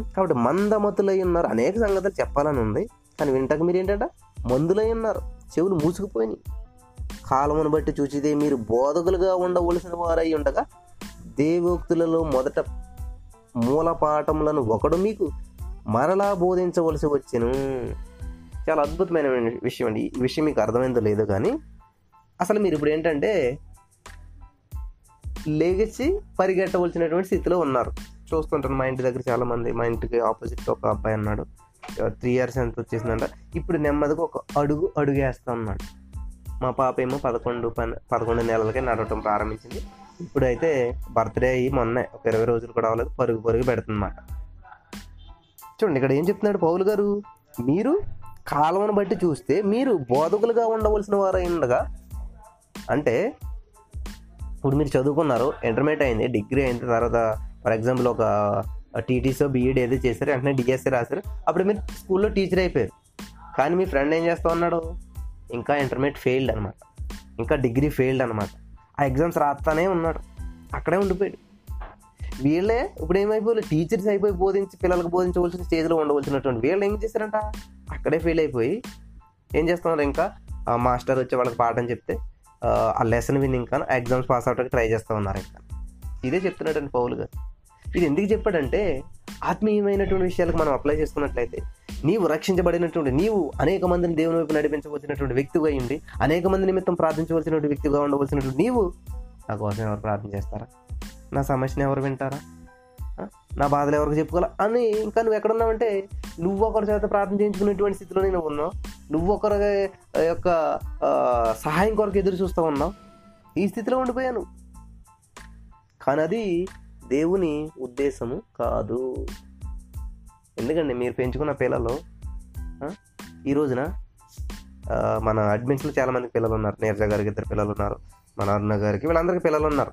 కాబట్టి మందమతులై ఉన్నారు. అనేక సంగతులు చెప్పాలని ఉంది. కానీ వింటకు మీరు ఏంటంటే మందులై ఉన్నారు. చెవులు మూసుకుపోయినాయి. కాలమును బట్టి చూచితే మీరు బోధకులుగా ఉండవలసిన వారై ఉండగా దేవోక్తులలో మొదట మూల పాఠములను ఒకడు మీకు మరలా బోధించవలసి వచ్చెను. చాలా అద్భుతమైన విషయం అండి. ఈ విషయం మీకు అర్థమైందో లేదో కానీ అసలు మీరు ఇప్పుడు ఏంటంటే లేచి పరిగెట్టవలసినటువంటి స్థితిలో ఉన్నారు. చూస్తుంటాను మా ఇంటి దగ్గర చాలామంది మా ఇంటికి ఆపోజిట్ ఒక అబ్బాయి అన్నాడు. త్రీ ఇయర్స్ ఎంత వచ్చేసిందంట. ఇప్పుడు నెమ్మదిగా ఒక అడుగు అడుగు వేస్తా ఉన్నాడు. మా పాప ఏమో పదకొండు పని పదకొండు నెలలకే నడవటం ప్రారంభించింది. ఇప్పుడైతే బర్త్డే అయ్యి మొన్న ఒక ఇరవై రోజులు కూడా అవ్వలేదు పరుగు పరుగు పెడుతుందన్నమాట. చూడండి ఇక్కడ ఏం చెప్తున్నాడు పౌలు గారు? మీరు కాలమును బట్టి చూస్తే మీరు బోధకులుగా ఉండవలసిన వారై ఉండగా అంటే ఇప్పుడు మీరు చదువుకున్నారు ఇంటర్మీడియట్ అయింది డిగ్రీ అయిన తర్వాత ఫర్ ఎగ్జాంపుల్ ఒక టీటీసీ బీఈడి ఏదో చేశారు వెంటనే డిఎస్సీ రాశారు అప్పుడు మీరు స్కూల్లో టీచర్ అయిపోయారు. కానీ మీ ఫ్రెండ్ ఏం చేస్తా ఉన్నాడు? ఇంకా ఇంటర్మీడియట్ ఫెయిల్డ్ అనమాట ఇంకా డిగ్రీ ఫెయిల్డ్ అనమాట ఆ ఎగ్జామ్స్ రాస్తానే ఉన్నాడు. అక్కడే ఉండిపోయాడు. వీళ్ళే ఇప్పుడు ఏమైపోయారు? టీచర్స్ అయిపోయి బోధించి పిల్లలకు బోధించవలసిన స్టేజ్లో ఉండవలసినటువంటి వీళ్ళు ఏం చేశారంట? అక్కడే ఫెయిల్ అయిపోయి ఏం చేస్తున్నారు ఇంకా? మాస్టర్ వచ్చి వాళ్ళకి పాఠం చెప్తే ఆ, ఆ లెసన్ విని ఇంకా ఎగ్జామ్స్ పాస్ అవడానికి ట్రై చేస్తూ ఉన్నారు ఇంకా. ఇదే చెప్తున్నాడండి పౌలు గారు. ఇది ఎందుకు చెప్పాడంటే ఆత్మీయమైనటువంటి విషయాలకు మనం అప్లై చేసుకున్నట్లయితే నీవు రక్షించబడినటువంటి నీవు అనేక మందిని దేవుని వైపు నడిపించవలసినటువంటి వ్యక్తిగా అయ్యింది అనేక మంది నిమిత్తం ప్రార్థించవలసినటువంటి వ్యక్తిగా ఉండవలసినటువంటి నీవు నా కోసం ఎవరు ప్రార్థన చేస్తారా? నా సమస్యను ఎవరు వింటారా? నా బాధలు ఎవరికి చెప్పుకోవాలా? అని ఇంకా నువ్వు ఎక్కడున్నావంటే నువ్వు ఒకరి చేత ప్రార్థన చేయించుకునేటువంటి స్థితిలో నేను ఉన్నావు. నువ్వు ఒకరి యొక్క సహాయం కొరకు ఎదురు చూస్తూ ఉన్నావు. ఈ స్థితిలో ఉండిపోయాను. కానీ అది దేవుని ఉద్దేశము కాదు. ఎందుకండి మీరు పెంచుకున్న పిల్లలు ఈ రోజున మన అడ్మిషన్లో చాలామంది పిల్లలు ఉన్నారు. నీరజ గారికి ఇద్దరు పిల్లలు ఉన్నారు. మన అరుణ గారికి వీళ్ళందరికీ పిల్లలు ఉన్నారు.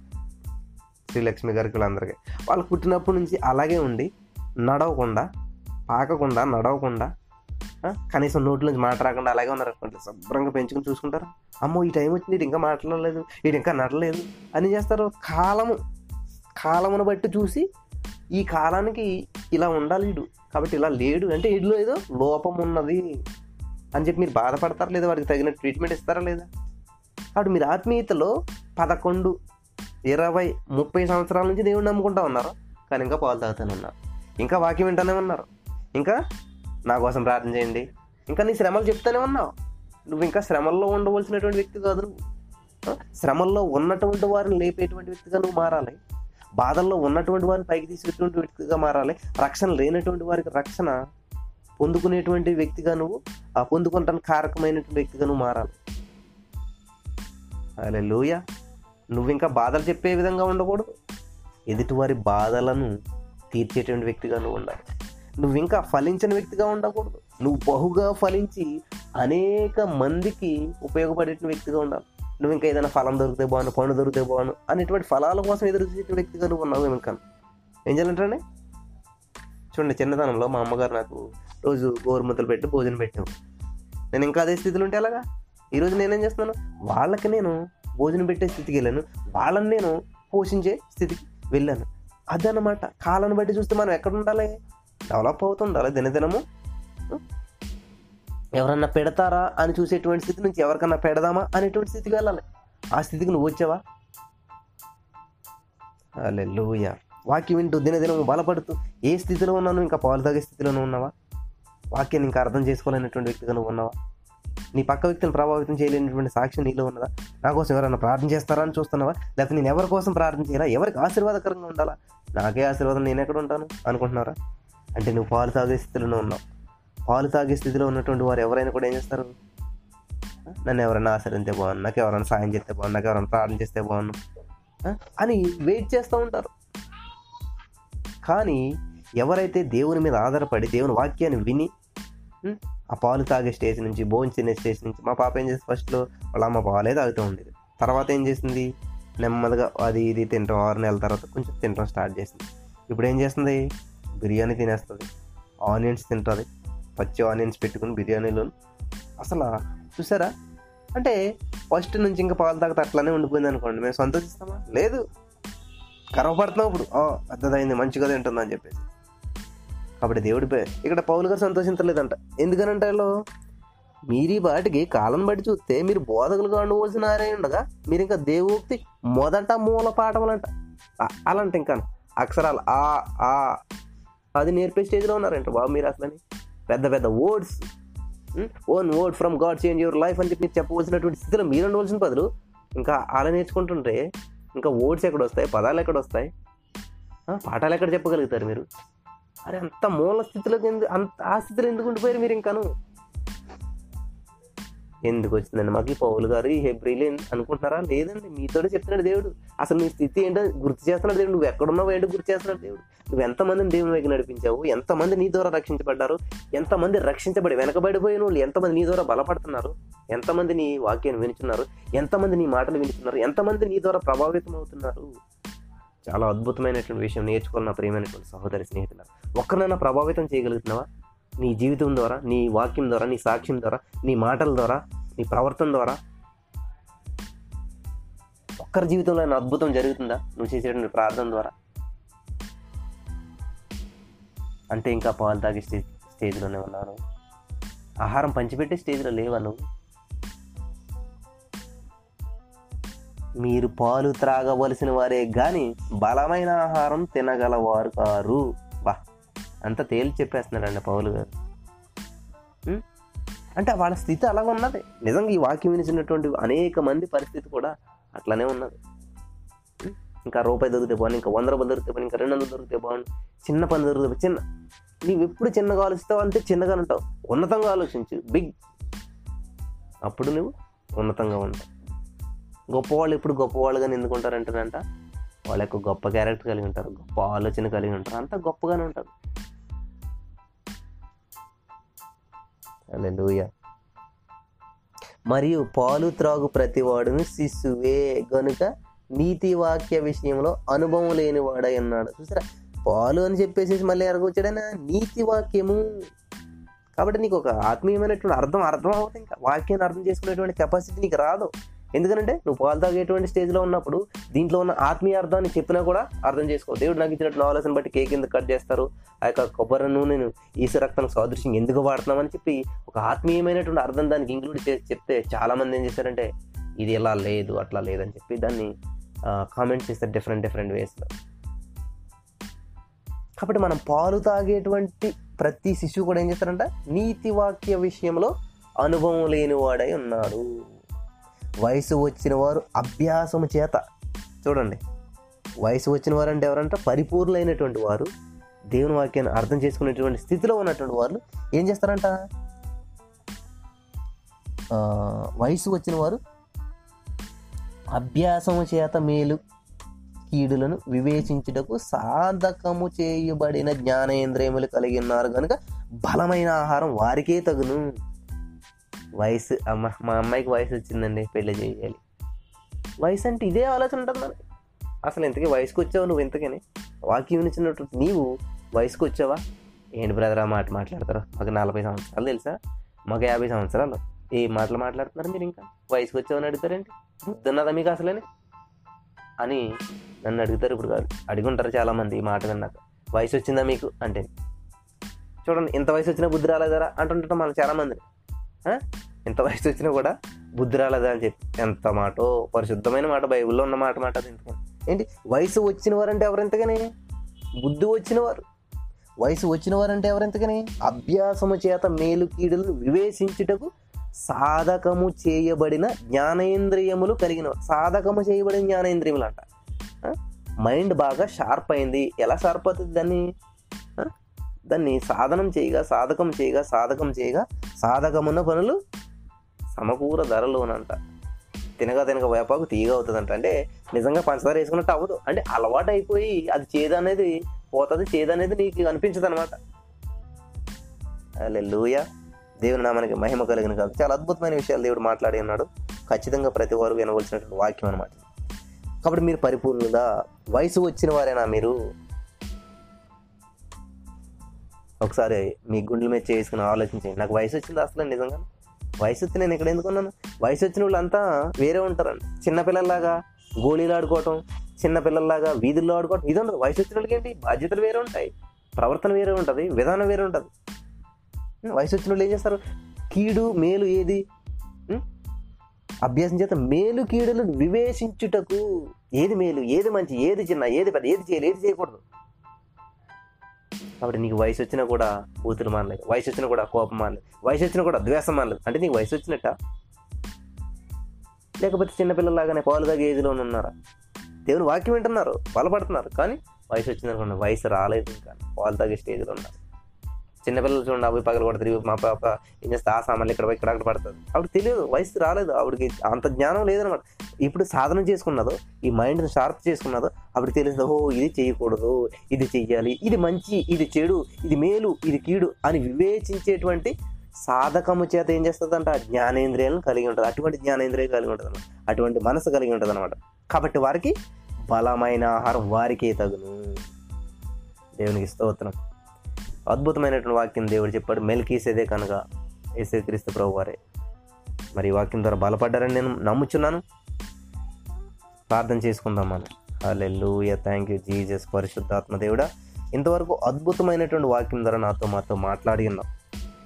శ్రీలక్ష్మి గారికి వీళ్ళందరికీ. వాళ్ళు పుట్టినప్పటి నుంచి అలాగే ఉండి నడవకుండా పాకకుండా నడవకుండా కనీసం నోట్ల నుంచి మాట రాకుండా అలాగే ఉన్నారు అనుకోండి. శుభ్రంగా పెంచుకుని చూసుకుంటారు. అమ్మో ఈ టైం వచ్చింది ఇటు ఇంకా మాట్లాడలేదు ఇటు ఇంకా నడలేదు. అని చేస్తారు కాలము. కాలమును బట్టి చూసి ఈ కాలానికి ఇలా ఉండాలి వీడు కాబట్టి ఇలా లేడు. అంటే వీడిలో ఏదో లోపం ఉన్నది అని చెప్పి మీరు బాధపడతారా లేదా? వాడికి తగిన ట్రీట్మెంట్ ఇస్తారా లేదా? కాబట్టి మీరు ఆత్మీయతలో పదకొండు ఇరవై ముప్పై సంవత్సరాల నుంచి దేవుడిని నమ్ముకుంటా ఉన్నారు. కానీ ఇంకా పాలు తాగుతూనే ఉన్నారు. ఇంకా వాక్యం వింటానే ఉన్నారు. ఇంకా నా కోసం ప్రార్థన చేయండి. ఇంకా నీ శ్రమలు చెప్తానే ఉన్నావు. నువ్వు ఇంకా శ్రమల్లో ఉండవలసినటువంటి వ్యక్తి కాదు నువ్వు. శ్రమల్లో ఉన్నటువంటి వారిని లేపేటువంటి వ్యక్తిగా నువ్వు మారాలి. బాధల్లో ఉన్నటువంటి వారిని పైకి తీసేటువంటి వ్యక్తిగా మారాలి. రక్షణ లేనటువంటి వారికి రక్షణ పొందుకునేటువంటి వ్యక్తిగా నువ్వు ఆ పొందుకుంటానికి కారకమైనటువంటి వ్యక్తిగా నువ్వు మారాలి. అలా లూయ నువ్వు ఇంకా బాధలు చెప్పే విధంగా ఉండకూడదు. ఎదుటివారి బాధలను తీర్చేటువంటి వ్యక్తిగా నువ్వు ఉండాలి. నువ్వు ఇంకా ఫలించిన వ్యక్తిగా ఉండకూడదు. నువ్వు బహుగా ఫలించి అనేక మందికి ఉపయోగపడేటువంటి వ్యక్తిగా ఉండాలి. నువ్వు ఇంకా ఏదైనా ఫలం దొరికితే బాగును పండు దొరికితే బాగును అనేటువంటి ఫలాల కోసం ఎదురు చూసే వ్యక్తిగా నువ్వు ఉన్నావు ఇంకా. ఏం చేయాలంటే చూడండి చిన్నతనంలో మా అమ్మగారు నాకు రోజు గోరుముద్దలు పెట్టి భోజనం పెట్టావు నేను ఇంకా అదే స్థితిలో ఉంటే ఎలాగా? ఈరోజు నేనేం చేస్తున్నాను? వాళ్ళకి నేను భోజనం పెట్టే స్థితికి వెళ్ళాను. వాళ్ళని నేను పోషించే స్థితికి వెళ్ళాను. అదనమాట కాలాన్ని బట్టి చూస్తే మనం ఎక్కడ ఉండాలి? డెవలప్ అవుతుండాలి దినదినము ఎవరన్నా పెడతారా అని చూసేటువంటి స్థితి నుంచి ఎవరికన్నా పెడదామా అనేటువంటి స్థితికి వెళ్ళాలి. ఆ స్థితికి నువ్వు వచ్చావా? అల్లెలుయ వాక్యం వింటూ దినదినము బలపడుతూ ఏ స్థితిలో ఉన్నాను ఇంకా పాలు తాగే స్థితిలోనే ఉన్నావా? వాక్యాన్ని ఇంకా అర్థం చేసుకోలేనటువంటి వ్యక్తిగా నువ్వు ఉన్నావా? నీ పక్క వ్యక్తిని ప్రభావితం చేయలేనటువంటి సాక్ష్యం నీలో ఉన్నదా? నా కోసం ఎవరైనా ప్రార్థన చేస్తారా అని చూస్తున్నావా? లేకపోతే నేను ఎవరి కోసం ప్రార్థన చేయాలా? ఎవరికి ఆశీర్వాదకరంగా ఉండాలా? నాకే ఆశీర్వాదం నేను ఎక్కడ ఉంటాను? అనుకుంటున్నారా? అంటే నువ్వు పాలు తాగే స్థితిలోనే ఉన్నావు. పాలు తాగే స్థితిలో ఉన్నటువంటి వారు ఎవరైనా కూడా ఏం చేస్తారు? నన్ను ఎవరైనా ఆశ్రయిస్తే బాగుంది నాకు ఎవరైనా సాయం చేస్తే బాగుంది నాకు ఎవరైనా ప్రార్థన చేస్తే బాగుండు అని వెయిట్ చేస్తూ ఉంటారు. కానీ ఎవరైతే దేవుని మీద ఆధారపడి దేవుని వాక్యాన్ని విని ఆ పాలు తాగే స్టేజ్ నుంచి భోజనం తినే స్టేజ్ నుంచి మా పాప ఏం చేసి ఫస్ట్లో? వాళ్ళ అమ్మ పాలే తాగుతూ ఉండేది. తర్వాత ఏం చేసింది? నెమ్మదిగా అది ఇది తింటాం ఆరు నెలల తర్వాత కొంచెం తినడం స్టార్ట్ చేసింది. ఇప్పుడు ఏం చేస్తుంది? బిర్యానీ తినేస్తుంది. ఆనియన్స్ తింటుంది. పచ్చి ఆనియన్స్ పెట్టుకుని బిర్యానీలో. అసలు చూసారా? అంటే ఫస్ట్ నుంచి ఇంకా పాలు తాగితే అట్లానే ఉండిపోయింది అనుకోండి. మేము సంతోషిస్తామా? లేదు. గర్వపడుతున్నాం ఇప్పుడు. పెద్దదైంది మంచిగా ఉంటుందని చెప్పేసి. కాబట్టి దేవుడి ఇక్కడ పౌలు గారు సంతోషించలేదంట. ఎందుకనంటే వాళ్ళు మీరు ఈ కాలం బట్టి చూస్తే మీరు బోధకులుగా ఉండవలసిన వారే ఉండగా మీరు ఇంకా దేవుక్తి మొదట మూల పాఠములంట. అలాంటి అలాంట ఇంకా అక్షరాలు ఆ ఆ అది నేర్పే స్టేజ్లో ఉన్నారంట బాబు మీరు అసలని. పెద్ద పెద్ద words one word from God change your life అని చెప్పి మీరు చెప్పవలసినటువంటి స్థితిలో మీరు ఉండవలసిన బదులు ఇంకా అలా నేర్చుకుంటుంటే ఇంకా వర్డ్స్ ఎక్కడ వస్తాయి పదాలు ఎక్కడ వస్తాయి? పాఠాలు ఎక్కడ చెప్పగలుగుతారు మీరు? అరే అంత మూల స్థితిలోకి ఎందుకు అంత ఆ స్థితిలో ఎందుకు ఉండిపోయారు మీరు ఇంకాను? ఎందుకు వచ్చిందండి మాకు ఈ పౌలు గారు ఈ హెబ్రిలే అనుకుంటున్నారా? లేదండి మీతోనే చెప్తున్నాడు దేవుడు. అసలు నీ స్థితి ఏంటో గుర్తు చేస్తున్నాడు దేవుడు. నువ్వు ఎక్కడున్నావు ఏంటో గుర్తు చేస్తున్నాడు దేవుడు. నువ్వు ఎంతమందిని దేవుని వైపు నడిపించావు? ఎంతమంది నీ ద్వారా రక్షించబడ్డారు? ఎంతమంది రక్షించబడి వెనకబడిపోయిన వాళ్ళు ఎంతమంది నీ ద్వారా బలపడుతున్నారు? ఎంతమంది నీ వాక్యాన్ని వినుచున్నారు? ఎంతమంది నీ మాటలు వినుచున్నారు? ఎంతమంది నీ ద్వారా ప్రభావితం అవుతున్నారు చాలా అద్భుతమైనటువంటి విషయం నేర్చుకున్న ప్రియమైనటువంటి సహోదరి స్నేహితుల ఒక్కరినైనా ప్రభావితం చేయగలుగుతున్నావా? నీ జీవితం ద్వారా నీ వాక్యం ద్వారా నీ సాక్ష్యం ద్వారా నీ మాటల ద్వారా నీ ప్రవర్తన ద్వారా ఒక్కరి జీవితంలో అద్భుతం జరుగుతుందా? నువ్వు చేసేటువంటి ప్రార్థన ద్వారా. అంటే ఇంకా పాలు తాగే స్టేజ్ స్టేజ్లోనే ఉన్నాను. ఆహారం పంచిపెట్టే స్టేజ్లో లేవా నువ్వు మీరు పాలు త్రాగవలసిన వారే కానీ బలమైన ఆహారం తినగలవారు కారు. అంత తేలి చెప్పేస్తున్నారండి పౌలు గారు. అంటే వాళ్ళ స్థితి అలాగ ఉన్నది. నిజంగా ఈ వాక్యం వినిచినటువంటి అనేక మంది పరిస్థితి కూడా అట్లానే ఉన్నది. ఇంకా రూపాయి దొరికితే బాగుంది ఇంకా వంద రూపాయలు దొరికితే బాగుంది ఇంకా రెండు వందలు దొరికితే బాగుంది చిన్న పని దొరికితే చిన్న నీవు ఎప్పుడు చిన్నగా ఆలోచిస్తావు అంతే చిన్నగా ఉంటావు. ఉన్నతంగా ఆలోచించు బిగ్. అప్పుడు నువ్వు ఉన్నతంగా ఉంటావు. గొప్పవాళ్ళు ఎప్పుడు గొప్పవాళ్ళుగా ఎందుకుంటారంటారంట వాళ్ళ యొక్క గొప్ప క్యారెక్టర్ కలిగి ఉంటారు గొప్ప ఆలోచన కలిగి ఉంటారు అంత గొప్పగానే ఉంటారు. లూయ మరియు పాలు త్రాగు ప్రతివాడును శిశువే గనుక నీతి వాక్య విషయంలో అనుభవం లేనివాడై ఉన్నాడు. చూసారా? పాలు అని చెప్పేసి మళ్ళీ ఎరగొచ్చాడైనా నీతి వాక్యము. కాబట్టి నీకు ఒక ఆత్మీయమైనటువంటి అర్థం అర్థం అవుతుంది ఇంకా. వాక్యాన్ని అర్థం చేసుకునేటువంటి కెపాసిటీ నీకు రాదు. ఎందుకంటే నువ్వు పాలు తాగేటువంటి స్టేజ్లో ఉన్నప్పుడు దీంట్లో ఉన్న ఆత్మీయ అర్థాన్ని చెప్పినా కూడా అర్థం చేసుకో. దేవుడు నాకు ఇచ్చినట్టు నాలెస్ని బట్టి కేక్ ఎందుకు కట్ చేస్తారు? ఆ యొక్క కొబ్బరి నూనెను ఈసు రక్తం సాదృశ్యం ఎందుకు వాడుతున్నామని చెప్పి ఒక ఆత్మీయమైనటువంటి అర్థం దానికి ఇంక్లూడ్ చేసి చెప్తే చాలామంది ఏం చేశారంటే ఇది ఇలా లేదు అట్లా లేదని చెప్పి దాన్ని కామెంట్ చేస్తారు డిఫరెంట్ డిఫరెంట్ వేస్లో కాబట్టి మనం పాలు తాగేటువంటి ప్రతి శిశువు కూడా ఏం చేస్తారంట నీతి వాక్య విషయంలో అనుభవం లేనివాడై ఉన్నాడు. వయసు వచ్చిన వారు అభ్యాసము చేత. చూడండి. వయసు వచ్చిన వారు అంటే ఎవరంటే పరిపూర్ణులైనటువంటి వారు దేవుని వాక్యాన్ని అర్థం చేసుకునేటువంటి స్థితిలో ఉన్నటువంటి వారు ఏం చేస్తారంట? వయసు వచ్చిన వారు అభ్యాసము చేత మేలు కీడులను వివేచించుటకు సాధకము చేయబడిన జ్ఞానేంద్రియములు కలిగి ఉన్నారు. కనుక బలమైన ఆహారం వారికే తగును. వయసు అమ్మ మా అమ్మాయికి వయసు వచ్చిందండి పెళ్ళి చేయాలి. వయసు అంటే ఇదే ఆలోచన ఉంటుంది మనకి అసలు ఇంతకీ వయసుకు వచ్చావు నువ్వు ఇంతకని? వాక్యం ఇచ్చినట్టు నీవు వయసుకు వచ్చావా? ఏంటి బ్రదర్ ఆ మాట మాట్లాడతారు? మాకు నలభై సంవత్సరాలు తెలుసా? మాకు యాభై సంవత్సరాలు. ఏ మాటలు మాట్లాడుతున్నారు మీరు ఇంకా? వయసుకు వచ్చామని అడుగుతారేంటి? బుద్ధున్నదా మీకు అసలేని? అని నన్ను అడుగుతారు ఇప్పుడు కాదు. అడిగి ఉంటారు చాలామంది ఈ మాట విన్నాక. వయసు వచ్చిందా మీకు? అంటే చూడండి ఇంత వయసు వచ్చినా బుద్ధి రాలేదరా అంటుంటాం మనం చాలామంది. ఎంత వయసు వచ్చినా కూడా బుద్ధి రాలేదా అని చెప్పి. ఎంత మాటో పరిశుద్ధమైన మాట బైబిల్లో ఉన్న మాట మాట అది ఎందుకని? ఏంటి? వయసు వచ్చిన వారంటే ఎవరెంతగానే బుద్ధి వచ్చిన వారు వయసు వచ్చిన వారంటే ఎవరెంతగానే అభ్యాసము చేత మేలు కీడులను వివేచించుటకు సాధకము చేయబడిన జ్ఞానేంద్రియములు కలిగిన సాధకము చేయబడిన జ్ఞానేంద్రియములు అంట మైండ్ బాగా షార్ప్ అయింది. ఎలా షార్ప్ అవుతుంది దాన్ని? దాన్ని సాధనం చేయగా సాధకం చేయగా సాధకం చేయగా సాధకమున్న పనులు సమకూర ధరలోనంట. తినగా తినగా వేపాకు తీగ అవుతుందంట. అంటే నిజంగా పంచదార వేసుకున్నట్టు అవ్వదు. అంటే అలవాటు అయిపోయి అది చేదనేది అనేది పోతుంది చేదనేది నీకు అనిపించదు అనమాట లూయ దేవుని నామానికి మహిమ కలిగిన కాదు. చాలా అద్భుతమైన విషయాలు దేవుడు మాట్లాడి ఉన్నాడు. ఖచ్చితంగా ప్రతి వారు వినవలసినటువంటి వాక్యం అనమాట కాబట్టి మీరు పరిపూర్ణంగా వయసు వచ్చిన వారేనా మీరు ఒకసారి మీ గుండెల మీద చేసుకుని ఆలోచించండి. నాకు వయసు వచ్చింది అసలు నిజంగా. వయసు వచ్చి నేను ఇక్కడ ఎందుకున్నాను వయసు వచ్చిన వాళ్ళంతా వేరే ఉంటారండి. చిన్నపిల్లల్లాగా గోళీలు ఆడుకోవటం చిన్నపిల్లల్లాగా వీధుల్లో ఆడుకోవటం ఇది ఉండదు. వయసు వచ్చిన వాళ్ళకి ఏంటి? బాధ్యతలు వేరే ఉంటాయి. ప్రవర్తన వేరే ఉంటుంది. విధానం వేరే ఉంటుంది. వయసు వచ్చిన వాళ్ళు ఏం చేస్తారు? కీడు మేలు ఏది? అభ్యాసం చేత మేలు కీడులు వివేచించుటకు ఏది మేలు? ఏది మంచి? ఏది చిన్న? ఏది పెద్ద? ఏది చేయాలి? ఏది చేయకూడదు? కాబట్టి నీకు వయసు వచ్చినా కూడా బూతులు మానలేదు. వయసు వచ్చినా కూడా కోపం మానలేదు. వయసు వచ్చినా కూడా ద్వేషం మానలేదు. అంటే నీకు వయసు వచ్చినట్ట లేకపోతే చిన్నపిల్లలాగానే పాలు తాగే ఉన్నారా? దేవుని వాక్యం వింటున్నారు బలపడుతున్నారు. కానీ వయసు వచ్చిందనుకోండి వయసు రాలేదు ఇంకా. పాలు తాగే స్టేజ్లో ఉన్నారు. చిన్నపిల్లలు చూడండి అవి పగలు కూడా తిరిగి మా పాప ఏం చేస్తే ఆ సామాన్లు ఇక్కడ పోయి ఇక్కడ అక్కడ పడుతుంది ఆవిడ తెలియదు వయసు రాలేదు. ఆవిడకి అంత జ్ఞానం లేదనమాట. ఇప్పుడు సాధన చేసుకున్నదో ఈ మైండ్ని షార్ప్ చేసుకున్నదో ఆవిడ తెలిసింది ఓ ఇది చేయకూడదు ఇది చెయ్యాలి ఇది మంచి ఇది చెడు ఇది మేలు ఇది కీడు అని వివేచించేటువంటి సాధకము చేత ఏం చేస్తుందంట? జ్ఞానేంద్రియాలను కలిగి ఉంటుంది. అటువంటి జ్ఞానేంద్రియం కలిగి ఉంటుంది అనమాట. అటువంటి మనసు కలిగి ఉంటుంది అనమాట. కాబట్టి వారికి బలమైన ఆహారం వారికే తగును. దేవునికి స్తోత్రం. అద్భుతమైనటువంటి వాక్యం దేవుడు చెప్పాడు. మెల్కీసేదే కనుక ఏసే క్రీస్తు ప్రభు వారే మరి వాక్యం ద్వారా బలపడ్డారని నేను నమ్ముచున్నాను. ప్రార్థన చేసుకుందాం మనం. లూయ థ్యాంక్ యూ జీజస్ పరిశుద్ధాత్మ దేవుడా. ఇంతవరకు అద్భుతమైనటువంటి వాక్యం ద్వారా నాతో మాతో మాట్లాడి ఉన్నాం.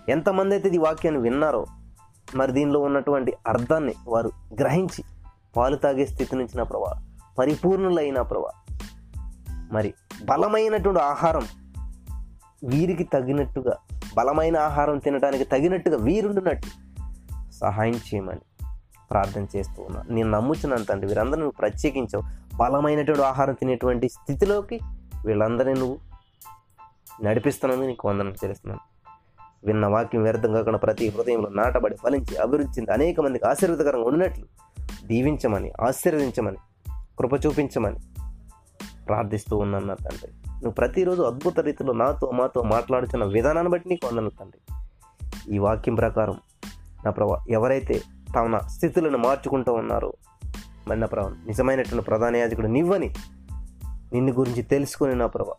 ఎంతమంది అయితే ఈ వాక్యాన్ని విన్నారో మరి దీనిలో ఉన్నటువంటి అర్థాన్ని వారు గ్రహించి పాలు తాగే స్థితి నుంచి నా ప్రభా పరిపూర్ణులైన ప్రభా మరి బలమైనటువంటి ఆహారం వీరికి తగినట్టుగా బలమైన ఆహారం తినడానికి తగినట్టుగా వీరుండునట్టు సహాయం చేయమని ప్రార్థన చేస్తూ ఉన్నా. నేను నమ్ముచున్నాను తండ్రి వీరందరూ నువ్వు ప్రత్యేకించవు. బలమైనటువంటి ఆహారం తినేటువంటి స్థితిలోకి వీళ్ళందరినీ నువ్వు నడిపిస్తున్నందుకు నీకు వందనం చేస్తున్నాను. విన్న వాక్యం వ్యర్థం కాకుండా ప్రతి హృదయంలో నాటబడి ఫలించి అభివృద్ధి చెంది అనేక మందికి ఆశీర్వదకరంగా ఉన్నట్లు దీవించమని ఆశీర్వదించమని కృప చూపించమని ప్రార్థిస్తూ ఉన్నాను నా తండ్రి. నువ్వు ప్రతిరోజు అద్భుత రీతిలో నాతో మాతో మాట్లాడుతున్న విధానాన్ని బట్టి నీకు వందను తండ్రి. ఈ వాక్యం ప్రకారం నా ప్రభా ఎవరైతే తమ స్థితులను మార్చుకుంటూ ఉన్నారో మరి నా ప్రభా నిజమైనటువంటి ప్రధాన యాజకుడు నివ్వని నిన్ను గురించి తెలుసుకుని నా ప్రభా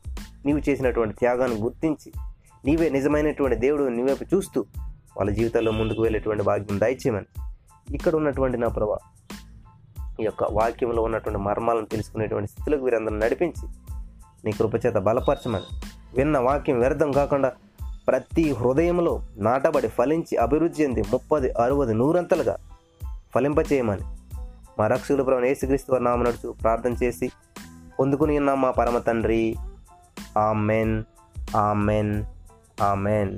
నీవు చేసినటువంటి త్యాగాన్ని గుర్తించి నీవే నిజమైనటువంటి దేవుడు నీవైపు చూస్తూ వాళ్ళ జీవితాల్లో ముందుకు వెళ్ళేటువంటి భాగ్యం దయచేయమని ఇక్కడ ఉన్నటువంటి నా ప్రభా ఈ యొక్క వాక్యంలో ఉన్నటువంటి మర్మాలను తెలుసుకునేటువంటి స్థితిలోకి వీరందరూ నడిపించి నీ కృపచేత బలపరచమని. విన్న వాక్యం వ్యర్థం కాకుండా ప్రతి హృదయంలో నాటబడి ఫలించి అభివృద్ధి చెంది ముప్పది అరవది నూరంతలుగా ఫలింపచేయమని. మా రక్షకుడు ప్రభు యేసుక్రీస్తు వారి నామ నడుచు ప్రార్థన చేసి పొందుకుని ఉన్నాం మా పరమ తండ్రి. ఆమెన్. ఆమెన్. ఆమెన్.